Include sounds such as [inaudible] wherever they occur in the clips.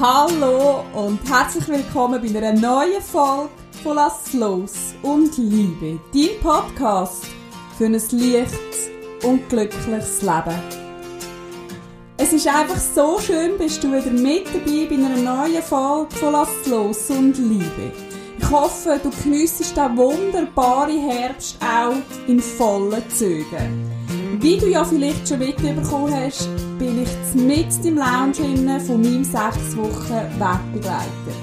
Hallo und herzlich willkommen bei einer neuen Folge von Lass los und Liebe, dein Podcast für ein leichtes und glückliches Leben. Es ist einfach so schön, bist du wieder mit dabei bei einer neuen Folge von Lass los und Liebe. Ich hoffe, du geniessest den wunderbaren Herbst auch in vollen Zügen. Wie du ja vielleicht schon mitbekommen hast, bin ich mit im Lounge von meinem sechs Wochen Wegbegleiter.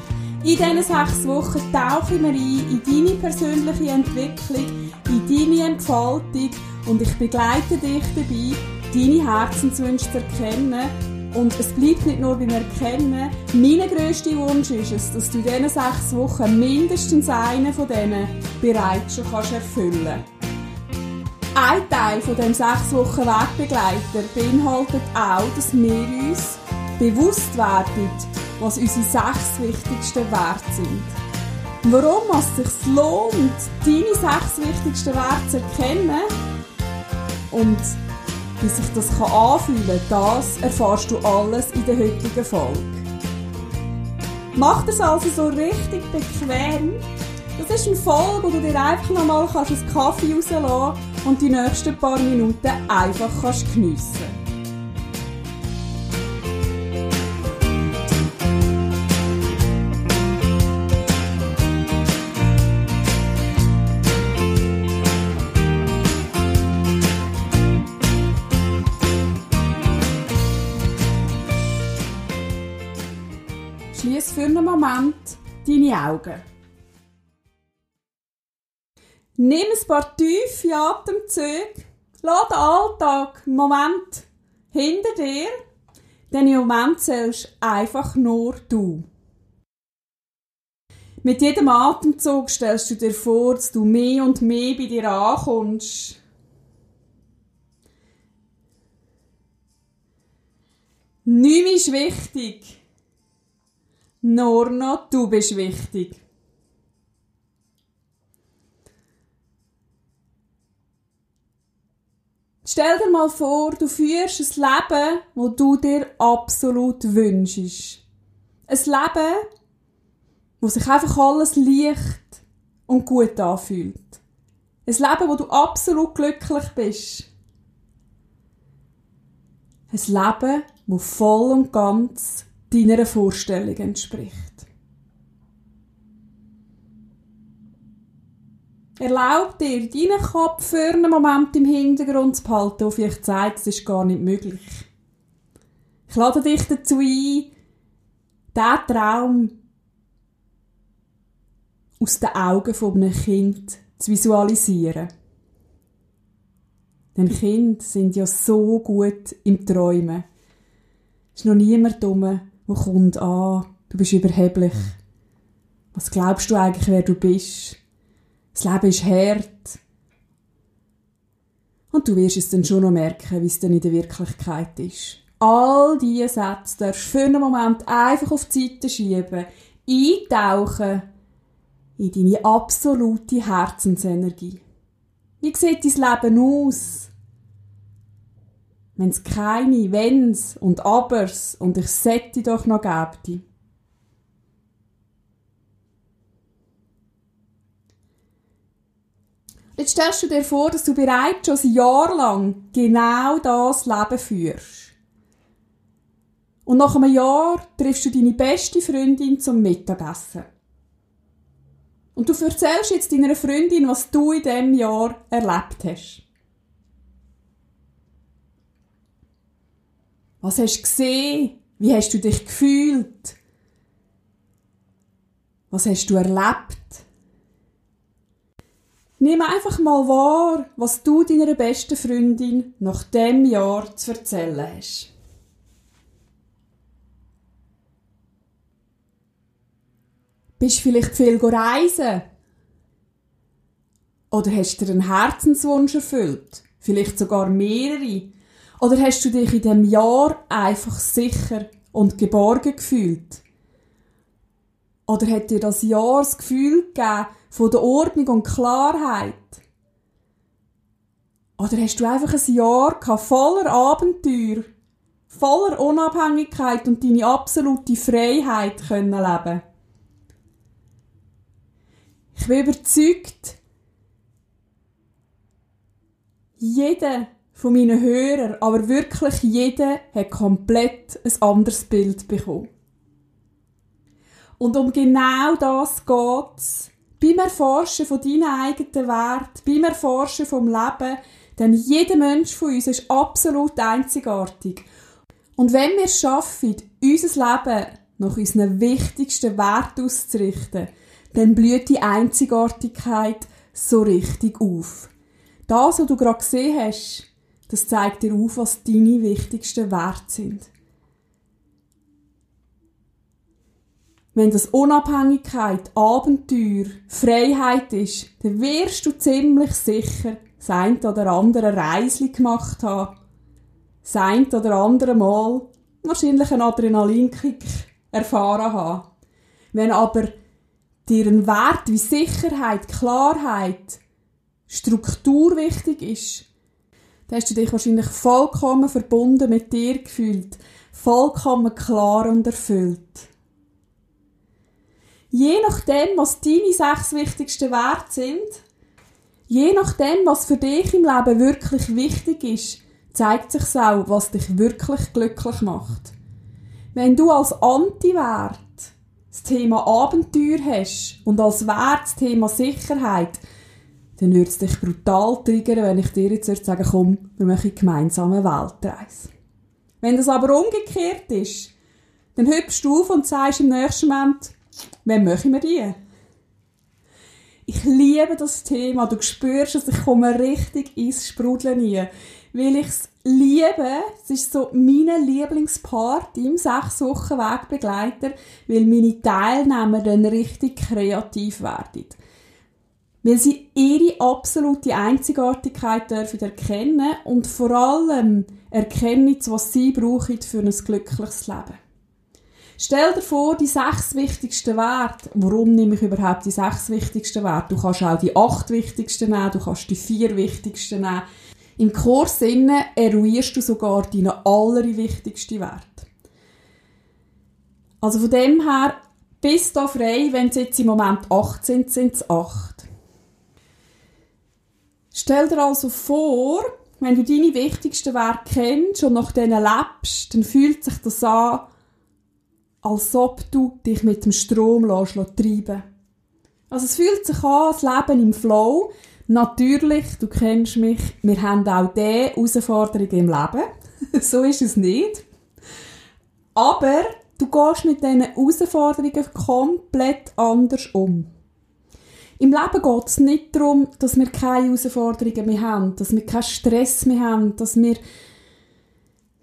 In diesen sechs Wochen tauche ich mir ein in deine persönliche Entwicklung, in deine Entfaltung und ich begleite dich dabei, deine Herzenswünsche zu erkennen. Und es bleibt nicht nur beim Erkennen. Mein grösster Wunsch ist es, dass du in diesen sechs Wochen mindestens einen von denen bereits schon erfüllen kannst. Ein Teil von dem sechs Wochen Wegbegleiter beinhaltet auch, dass wir uns bewusst werden, was unsere sechs wichtigsten Werte sind. Warum es sich lohnt, deine sechs wichtigsten Werte zu erkennen und wie sich das anfühlen kann, das erfährst du alles in der heutigen Folge. Mach das also so richtig bequem. Das ist eine Folge, wo du dir einfach nochmal einen Kaffee rauslassen kannst und die nächsten paar Minuten einfach kannst geniessen Schließ für einen Moment deine Augen. Nimm ein paar tiefe Atemzüge. Lass den Alltag einen Moment hinter dir. Denn im Moment zählst einfach nur du. Mit jedem Atemzug stellst du dir vor, dass du mehr und mehr bei dir ankommst. Nichts ist wichtig. Nur noch du bist wichtig. Stell dir mal vor, du führst ein Leben, wo du dir absolut wünschst. Ein Leben, wo sich einfach alles leicht und gut anfühlt. Ein Leben, wo du absolut glücklich bist. Ein Leben, wo voll und ganz deiner Vorstellung entspricht. Erlaub dir, deinen Kopf für einen Moment im Hintergrund zu behalten, auf ich zeige, es ist gar nicht möglich. Ich lade dich dazu ein, diesen Traum aus den Augen von einem Kind zu visualisieren. Denn Kinder sind ja so gut im Träumen. Es ist noch niemand dumm, der kommt an, du bist überheblich. Was glaubst du eigentlich, wer du bist? Das Leben ist hart. Und du wirst es dann schon noch merken, wie es dann in der Wirklichkeit ist. All diese Sätze darfst du für einen Moment einfach auf die Seite schieben, eintauchen in deine absolute Herzensenergie. Wie sieht dein Leben aus? Wenn es keine Wenns und Abers und ich sätte doch noch gäbe. Jetzt stellst du dir vor, dass du bereits schon ein Jahr lang genau das Leben führst. Und nach einem Jahr triffst du deine beste Freundin zum Mittagessen. Und du erzählst jetzt deiner Freundin, was du in diesem Jahr erlebt hast. Was hast du gesehen? Wie hast du dich gefühlt? Was hast du erlebt? Nimm einfach mal wahr, was du deiner besten Freundin nach dem Jahr zu erzählen hast. Bist du vielleicht viel reisen? Oder hast du einen Herzenswunsch erfüllt? Vielleicht sogar mehrere? Oder hast du dich in dem Jahr einfach sicher und geborgen gefühlt? Oder hat dir das Jahr das Gefühl gegeben von der Ordnung und Klarheit? Oder hast du einfach ein Jahr voller Abenteuer, voller Unabhängigkeit und deine absolute Freiheit können leben. Ich bin überzeugt, jeder von meinen Hörern, aber wirklich jeder, hat komplett ein anderes Bild bekommen. Und um genau das geht's beim Erforschen von deinen eigenen Wert, beim Erforschen vom Leben, denn jeder Mensch von uns ist absolut einzigartig. Und wenn wir es schaffen, unser Leben nach unseren wichtigsten Werten auszurichten, dann blüht die Einzigartigkeit so richtig auf. Das, was du gerade gesehen hast, das zeigt dir auf, was deine wichtigsten Werte sind. Wenn das Unabhängigkeit, Abenteuer, Freiheit ist, dann wirst du ziemlich sicher das ein oder andere Reisli gemacht haben, das ein oder andere Mal wahrscheinlich einen Adrenalinkick erfahren haben. Wenn aber dir ein Wert wie Sicherheit, Klarheit, Struktur wichtig ist, dann hast du dich wahrscheinlich vollkommen verbunden mit dir gefühlt, vollkommen klar und erfüllt. Je nachdem, was deine sechs wichtigsten Werte sind, je nachdem, was für dich im Leben wirklich wichtig ist, zeigt sich auch, was dich wirklich glücklich macht. Wenn du als Anti-Wert das Thema Abenteuer hast und als Wert das Thema Sicherheit, dann würde es dich brutal triggern, wenn ich dir jetzt sagen komm, wir machen gemeinsam eine Weltreise. Wenn das aber umgekehrt ist, dann hüpfst du auf und sagst im nächsten Moment, wann machen wir die? Ich liebe das Thema, du spürst es, ich komme richtig ins Sprudeln rein, weil ich es liebe, es ist so mein Lieblingspart im sechs Wochen Wegbegleiter, weil meine Teilnehmer dann richtig kreativ werden weil sie ihre absolute Einzigartigkeit dürfen erkennen und vor allem erkennen, was sie brauchen für ein glückliches Leben. Stell dir vor, die sechs wichtigsten Werte. Warum nehme ich überhaupt die sechs wichtigsten Werte? Du kannst auch die acht wichtigsten nehmen, du kannst die vier wichtigsten nehmen. Im Kurs eruierst du sogar deine allerwichtigsten Werte. Also von dem her, bist du frei, wenn es jetzt im Moment acht sind, sind es acht. Stell dir also vor, wenn du deine wichtigsten Werte kennst und nach denen lebst, dann fühlt sich das an, als ob du dich mit dem Strom lässt, treiben Also es fühlt sich an, das Leben im Flow. Natürlich, du kennst mich, wir haben auch diese Herausforderungen im Leben. [laughs] so ist es nicht. Aber du gehst mit diesen Herausforderungen komplett anders um. Im Leben geht es nicht darum, dass wir keine Herausforderungen mehr haben, dass wir keinen Stress mehr haben, dass wir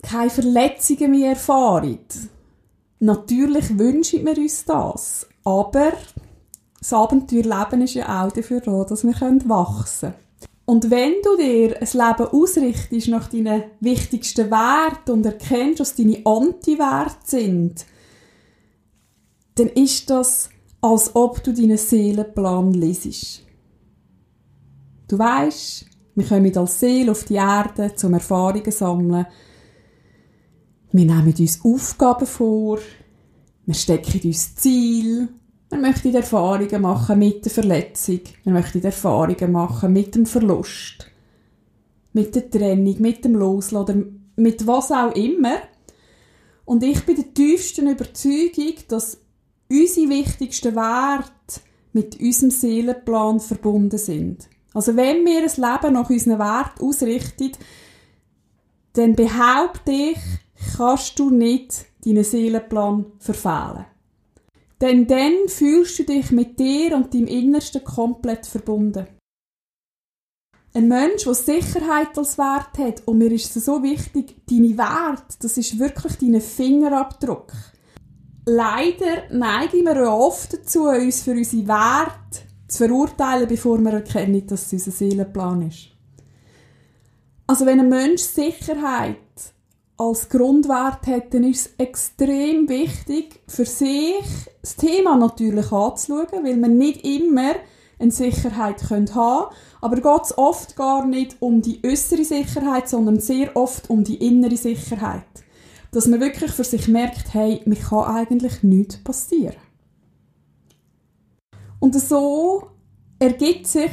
keine Verletzungen mehr erfahren. Natürlich wünschen wir uns das, aber das Abenteuerleben ist ja auch dafür da, dass wir wachsen können. Und wenn du dir ein Leben ausrichtest nach deinen wichtigsten Werten und erkennst, was deine Anti-Werte sind, dann ist das als ob du deinen Seelenplan lesest. Du weißt, wir kommen als Seele auf die Erde, zum Erfahrungen sammeln. Wir nehmen uns Aufgaben vor, wir stecken uns Ziel, wir möchten Erfahrungen machen mit der Verletzung, wir möchten Erfahrungen machen mit dem Verlust, mit der Trennung, mit dem Loslassen, mit was auch immer. Und ich bin der tiefsten Überzeugung, dass unsere wichtigsten Werte mit unserem Seelenplan verbunden sind. Also wenn wir das Leben nach unseren Werten ausrichten, dann behaupte ich, kannst du nicht deinen Seelenplan verfehlen. Denn dann fühlst du dich mit dir und deinem Innersten komplett verbunden. Ein Mensch, der Sicherheit als Wert hat, und mir ist es so wichtig, deine Werte, das ist wirklich dein Fingerabdruck leider neigen wir ja oft dazu, uns für unsere Werte zu verurteilen, bevor wir erkennen, dass es unser Seelenplan ist. Also wenn ein Mensch Sicherheit als Grundwert hat, ist es extrem wichtig, für sich das Thema natürlich anzuschauen, weil man nicht immer eine Sicherheit haben können, aber geht oft gar nicht um die äußere Sicherheit, sondern sehr oft um die innere Sicherheit. dass man wirklich für sich merkt, hey, mir kann eigentlich nichts passieren. Und so ergibt sich,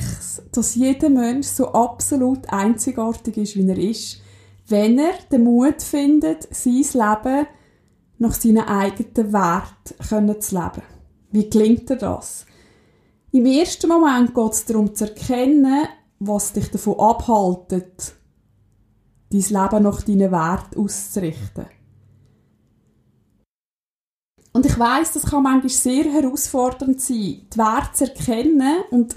dass jeder Mensch so absolut einzigartig ist, wie er ist, wenn er den Mut findet, sein Leben nach seinen eigenen Wert zu leben. Wie klingt er das? Im ersten Moment geht es darum zu erkennen, was dich davon abhaltet, dein Leben nach deinen Wert auszurichten. Und ich weiß, das kann manchmal sehr herausfordernd sein, die Werte zu erkennen und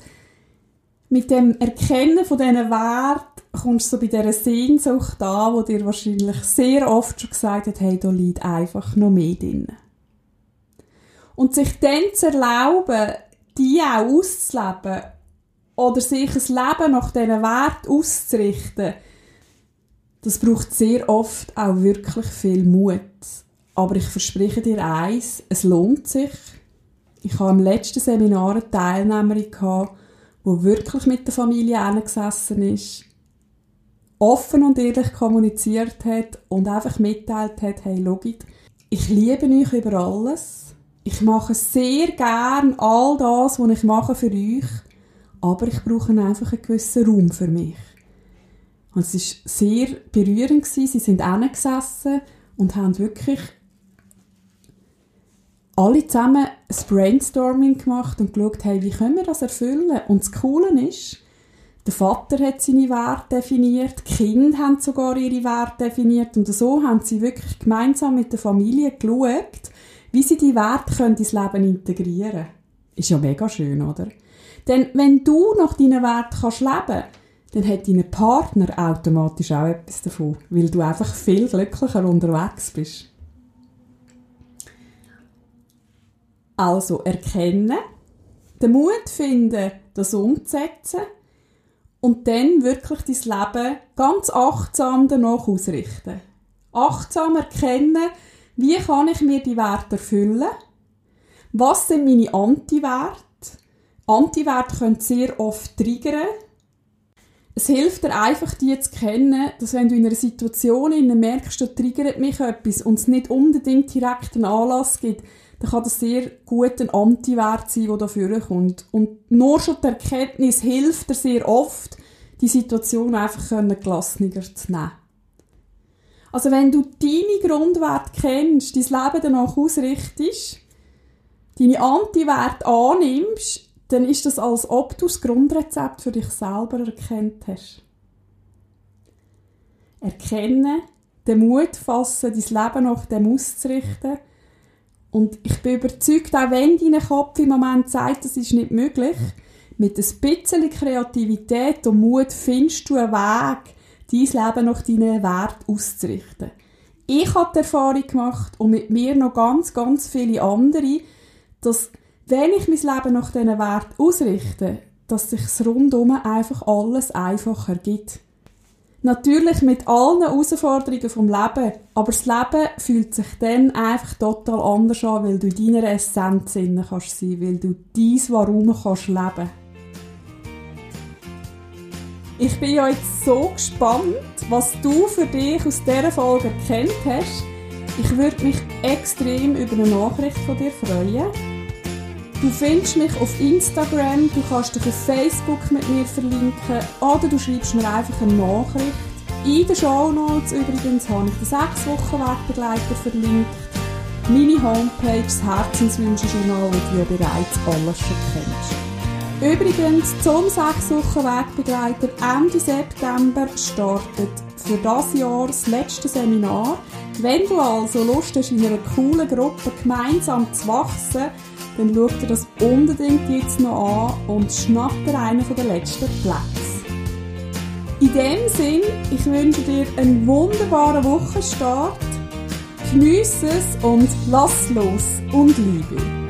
mit dem Erkennen von diesen Werten kommst du so bei dieser Sehnsucht an, wo dir wahrscheinlich sehr oft schon gesagt hat, hey, da liegt einfach noch mehr drin. Und sich dann zu erlauben, die auch auszuleben oder sich ein Leben nach diesen Werten auszurichten, das braucht sehr oft auch wirklich viel Mut. Aber ich verspreche dir eins, es lohnt sich. Ich habe im letzten Seminar eine Teilnehmerin gehabt, die wirklich mit der Familie gesessen ist, offen und ehrlich kommuniziert hat und einfach mitteilt hat, hey, schaut, ich liebe euch über alles. Ich mache sehr gern all das, was ich mache für euch, aber ich brauche einfach einen gewissen Raum für mich. Und es war sehr berührend. Sie sind gesessen und haben wirklich alle zusammen ein Brainstorming gemacht und geschaut, hey, wie können wir das erfüllen? Und das Coole ist, der Vater hat seine Werte definiert, die Kinder haben sogar ihre Werte definiert und so haben sie wirklich gemeinsam mit der Familie geschaut, wie sie die Werte können ins Leben integrieren können. Ist ja mega schön, oder? Denn wenn du nach deinen Werten kannst leben, dann hat dein Partner automatisch auch etwas davon, weil du einfach viel glücklicher unterwegs bist. Also erkennen, den Mut finden, das umzusetzen und dann wirklich dein Leben ganz achtsam danach ausrichten. Achtsam erkennen, wie kann ich mir die Werte erfüllen? Was sind meine Anti-Werte? Anti-Werte können sehr oft triggern. Es hilft dir einfach, die zu kennen, dass wenn du in einer Situation merkst, du triggert mich etwas und es nicht unbedingt direkt einen Anlass gibt, dann kann das sehr gut ein Anti-Wert sein, der dafür kommt. Und nur schon die Erkenntnis hilft dir sehr oft, die Situation einfach gelassener zu nehmen. Also wenn du deine Grundwerte kennst, dein Leben danach ausrichtest, deine Anti-Werte annimmst, dann ist das, als ob du das Grundrezept für dich selber erkennt hast. Erkennen, den Mut fassen, dein Leben nach dem auszurichten, und ich bin überzeugt, auch wenn dein Kopf im Moment sagt, das ist nicht möglich, mit ein bisschen Kreativität und Mut findest du einen Weg, dein Leben nach deinen Wert auszurichten. Ich habe die Erfahrung gemacht und mit mir noch ganz, ganz viele andere, dass wenn ich mein Leben nach diesen Wert ausrichte, dass sich rundum einfach alles einfacher gibt. Natürlich mit allen Herausforderungen vom Leben, aber das Leben fühlt sich dann einfach total anders an, weil du in deiner Essenz sein kannst weil du dies Warum kannst leben. Ich bin ja jetzt so gespannt, was du für dich aus dieser Folge erkannt hast. Ich würde mich extrem über eine Nachricht von dir freuen. Du findest mich auf Instagram, du kannst dich auf Facebook mit mir verlinken oder du schreibst mir einfach eine Nachricht. In den Show Notes übrigens habe ich den 6 Wochen Wegbegleiter verlinkt, meine Homepage, das Herzenswünsche-Journal, wo du bereits alles schon kennst. Übrigens, zum 6 Wochen Wegbegleiter Ende September startet für das Jahr das letzte Seminar. Wenn du also Lust hast, in einer coolen Gruppe gemeinsam zu wachsen, dann schau dir das unbedingt jetzt noch an und schnapp dir einen der letzten Plätze. In dem Sinn, ich wünsche dir einen wunderbaren Wochenstart. Geniesse es und lass los und liebe.